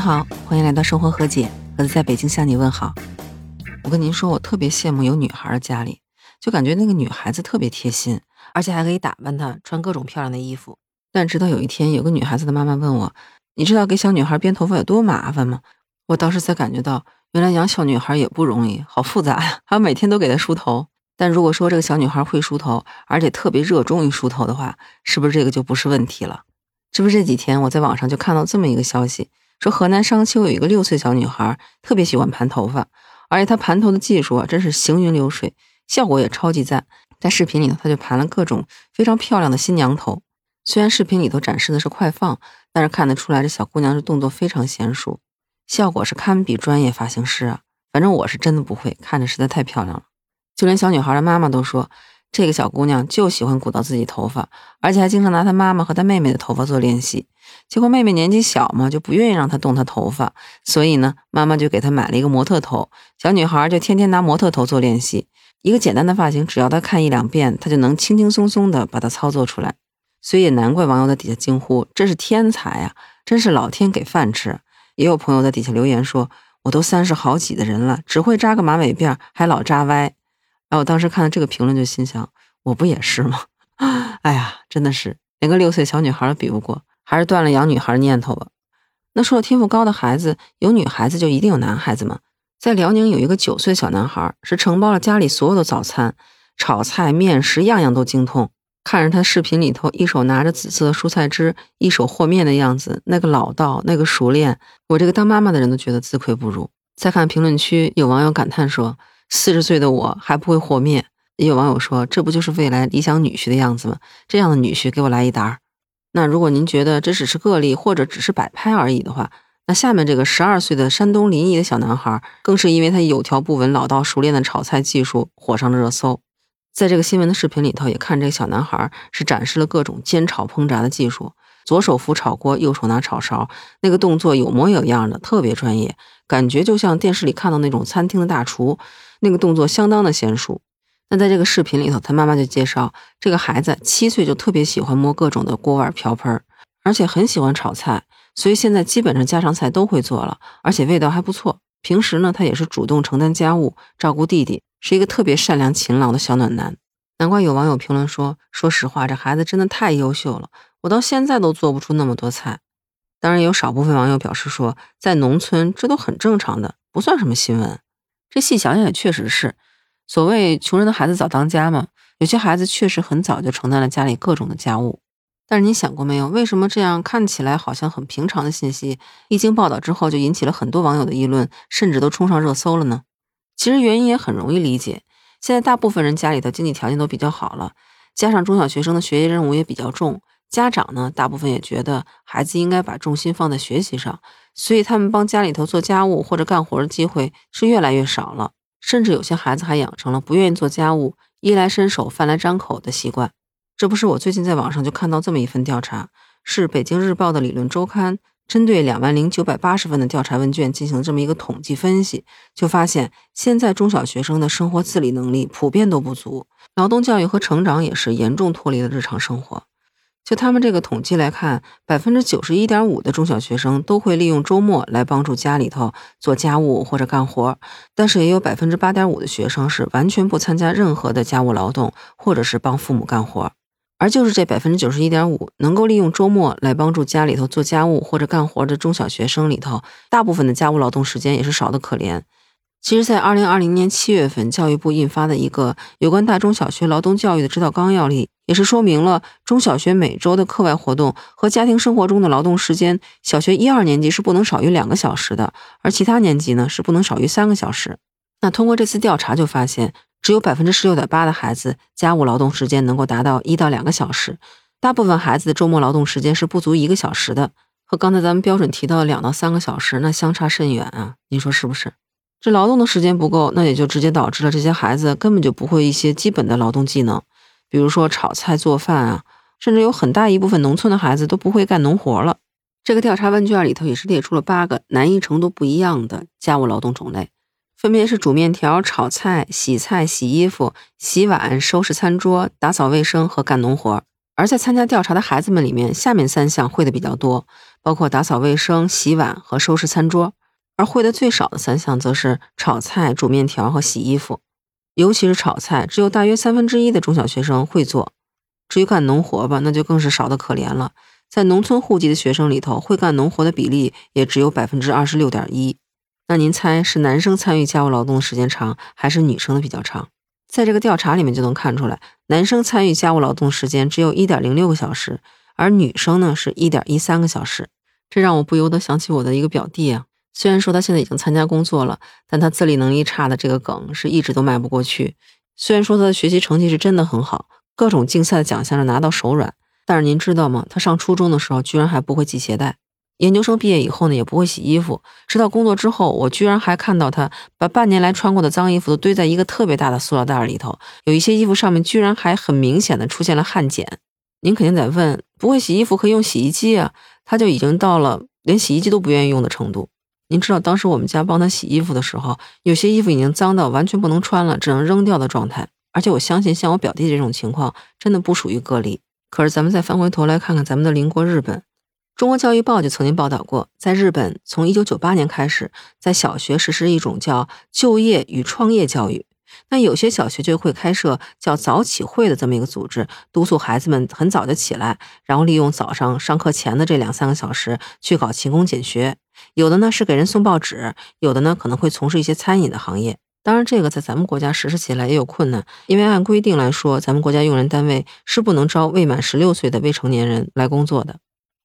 好，欢迎来到生活和解，盒子在北京向你问好。我跟您说，我特别羡慕有女孩的家里，就感觉那个女孩子特别贴心，而且还可以打扮她，穿各种漂亮的衣服。但直到有一天，有个女孩子的妈妈问我：“你知道给小女孩编头发有多麻烦吗？”我当时才感觉到，原来养小女孩也不容易，好复杂呀，还要每天都给她梳头。但如果说这个小女孩会梳头，而且特别热衷于梳头的话，是不是这个就不是问题了？这不是这几天我在网上就看到这么一个消息，说河南商丘有一个六岁小女孩特别喜欢盘头发，而且她盘头的技术啊真是行云流水，效果也超级赞。在视频里头，她就盘了各种非常漂亮的新娘头。虽然视频里头展示的是快放，但是看得出来这小姑娘这动作非常娴熟，效果是堪比专业发型师啊。反正我是真的不会，看着实在太漂亮了。就连小女孩的妈妈都说，这个小姑娘就喜欢鼓捣自己头发，而且还经常拿她妈妈和她妹妹的头发做练习。结果妹妹年纪小嘛，就不愿意让她动她头发，所以呢，妈妈就给她买了一个模特头。小女孩就天天拿模特头做练习，一个简单的发型，只要她看一两遍，她就能轻轻松松的把它操作出来。所以也难怪网友在底下惊呼：“这是天才啊，真是老天给饭吃！”也有朋友在底下留言说：“我都三十好几的人了，只会扎个马尾辫，还老扎歪。”然后我当时看到这个评论，就心想：我不也是吗？哎呀，真的是连个六岁小女孩都比不过，还是断了养女孩念头吧。那说了天赋高的孩子，有女孩子就一定有男孩子吗？在辽宁有一个九岁小男孩，是承包了家里所有的早餐，炒菜、面食样样都精通。看着他视频里头一手拿着紫色的蔬菜汁，一手和面的样子，那个老道，那个熟练，我这个当妈妈的人都觉得自愧不如。再看评论区，有网友感叹说。四十岁的我还不会和面，也有网友说这不就是未来理想女婿的样子吗？这样的女婿给我来一打。那如果您觉得这只是个例或者只是摆拍而已的话，那下面这个十二岁的山东临沂的小男孩，更是因为他有条不紊、老道熟练的炒菜技术火上了热搜。在这个新闻的视频里头，也看这个小男孩是展示了各种煎炒烹炸的技术，左手扶炒锅，右手拿炒勺，那个动作有模有样的，特别专业，感觉就像电视里看到那种餐厅的大厨。那个动作相当的娴熟。那在这个视频里头，他妈妈就介绍，这个孩子七岁就特别喜欢摸各种的锅碗瓢盆，而且很喜欢炒菜，所以现在基本上家常菜都会做了，而且味道还不错。平时呢，他也是主动承担家务，照顾弟弟，是一个特别善良勤劳的小暖男。难怪有网友评论说：“说实话，这孩子真的太优秀了，我到现在都做不出那么多菜。”当然，有少部分网友表示说，在农村这都很正常的，不算什么新闻。这细想想也确实是，所谓穷人的孩子早当家嘛。有些孩子确实很早就承担了家里各种的家务。但是你想过没有，为什么这样看起来好像很平常的信息，一经报道之后就引起了很多网友的议论，甚至都冲上热搜了呢？其实原因也很容易理解，现在大部分人家里的经济条件都比较好了，加上中小学生的学业任务也比较重，家长呢大部分也觉得孩子应该把重心放在学习上。所以他们帮家里头做家务或者干活的机会是越来越少了，甚至有些孩子还养成了不愿意做家务、衣来伸手、饭来张口的习惯。这不是我最近在网上就看到这么一份调查，是北京日报的理论周刊针对两万零九百八十份的调查问卷进行这么一个统计分析，就发现现在中小学生的生活自理能力普遍都不足，劳动教育和成长也是严重脱离了日常生活。就他们这个统计来看，百分之九十一点五的中小学生都会利用周末来帮助家里头做家务或者干活，但是也有百分之八点五的学生是完全不参加任何的家务劳动，或者是帮父母干活。而就是这百分之九十一点五能够利用周末来帮助家里头做家务或者干活的中小学生里头，大部分的家务劳动时间也是少得可怜。其实，在二零二零年七月份，教育部印发的一个有关大中小学劳动教育的指导纲要里，也是说明了中小学每周的课外活动和家庭生活中的劳动时间，小学一二年级是不能少于两个小时的，而其他年级呢是不能少于三个小时。那通过这次调查就发现，只有百分之十六点八的孩子家务劳动时间能够达到一到两个小时，大部分孩子的周末劳动时间是不足一个小时的，和刚才咱们标准提到的两到三个小时那相差甚远啊！您说是不是？这劳动的时间不够，那也就直接导致了这些孩子根本就不会一些基本的劳动技能，比如说炒菜做饭啊，甚至有很大一部分农村的孩子都不会干农活了。这个调查问卷里头也是列出了八个难易程度不一样的家务劳动种类，分别是煮面条、炒菜、洗菜、洗衣服、洗碗、收拾餐桌、打扫卫生和干农活。而在参加调查的孩子们里面，下面三项会的比较多，包括打扫卫生、洗碗和收拾餐桌；而会的最少的三项，则是炒菜、煮面条和洗衣服。尤其是炒菜，只有大约三分之一的中小学生会做。至于干农活吧，那就更是少得可怜了。在农村户籍的学生里头，会干农活的比例也只有百分之二十六点一。那您猜是男生参与家务劳动的时间长，还是女生的比较长？在这个调查里面就能看出来，男生参与家务劳动时间只有一点零六个小时，而女生呢是一点一三个小时。这让我不由得想起我的一个表弟啊。虽然说他现在已经参加工作了，但他自理能力差的这个梗是一直都迈不过去。虽然说他的学习成绩是真的很好，各种竞赛的奖项是拿到手软，但是您知道吗？他上初中的时候居然还不会系鞋带。研究生毕业以后呢，也不会洗衣服。直到工作之后，我居然还看到他把半年来穿过的脏衣服都堆在一个特别大的塑料袋里头。有一些衣服上面居然还很明显的出现了汗碱。您肯定在问，不会洗衣服可以用洗衣机啊？他就已经到了连洗衣机都不愿意用的程度。您知道当时我们家帮他洗衣服的时候，有些衣服已经脏到完全不能穿了，只能扔掉的状态。而且我相信，像我表弟这种情况，真的不属于个例。可是咱们再翻回头来看看咱们的邻国日本。中国教育报就曾经报道过，在日本，从1998年开始，在小学实施一种叫就业与创业教育。那有些小学就会开设叫早起会的这么一个组织，督促孩子们很早就起来，然后利用早上上课前的这两三个小时去搞勤工俭学。有的呢是给人送报纸，有的呢可能会从事一些餐饮的行业。当然，这个在咱们国家实施起来也有困难，因为按规定来说，咱们国家用人单位是不能招未满十六岁的未成年人来工作的。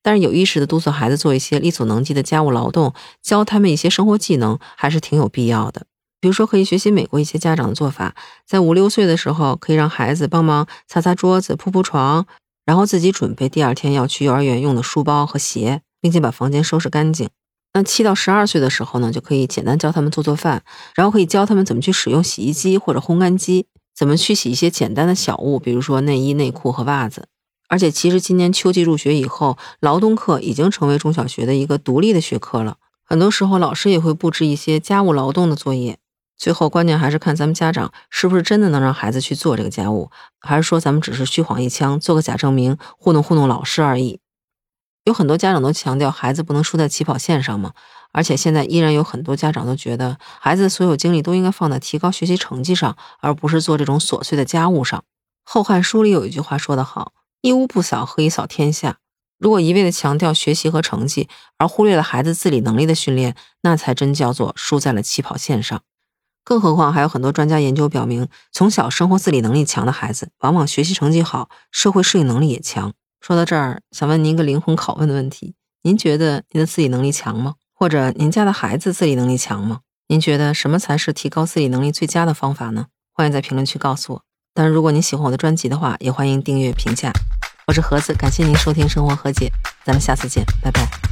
但是有意识的督促孩子做一些力所能及的家务劳动，教他们一些生活技能，还是挺有必要的。比如说，可以学习美国一些家长的做法，在五六岁的时候，可以让孩子帮忙擦擦桌子、铺铺床，然后自己准备第二天要去幼儿园用的书包和鞋，并且把房间收拾干净。那七到十二岁的时候呢，就可以简单教他们做做饭，然后可以教他们怎么去使用洗衣机或者烘干机，怎么去洗一些简单的小物，比如说内衣、内裤和袜子。而且，其实今年秋季入学以后，劳动课已经成为中小学的一个独立的学科了。很多时候，老师也会布置一些家务劳动的作业。最后，关键还是看咱们家长是不是真的能让孩子去做这个家务，还是说咱们只是虚晃一枪，做个假证明，糊弄糊弄老师而已。有很多家长都强调孩子不能输在起跑线上嘛。而且现在依然有很多家长都觉得，孩子所有精力都应该放在提高学习成绩上，而不是做这种琐碎的家务上。《后汉书》里有一句话说得好。一屋不扫，何以扫天下？如果一味的强调学习和成绩，而忽略了孩子自理能力的训练，那才真叫做输在了起跑线上。更何况，还有很多专家研究表明，从小生活自理能力强的孩子，往往学习成绩好，社会适应能力也强。说到这儿，想问您一个灵魂拷问的问题：您觉得您的自理能力强吗？或者您家的孩子自理能力强吗？您觉得什么才是提高自理能力最佳的方法呢？欢迎在评论区告诉我。当然，如果您喜欢我的专辑的话，也欢迎订阅评价。我是盒子，感谢您收听《生活和解》，咱们下次见，拜拜。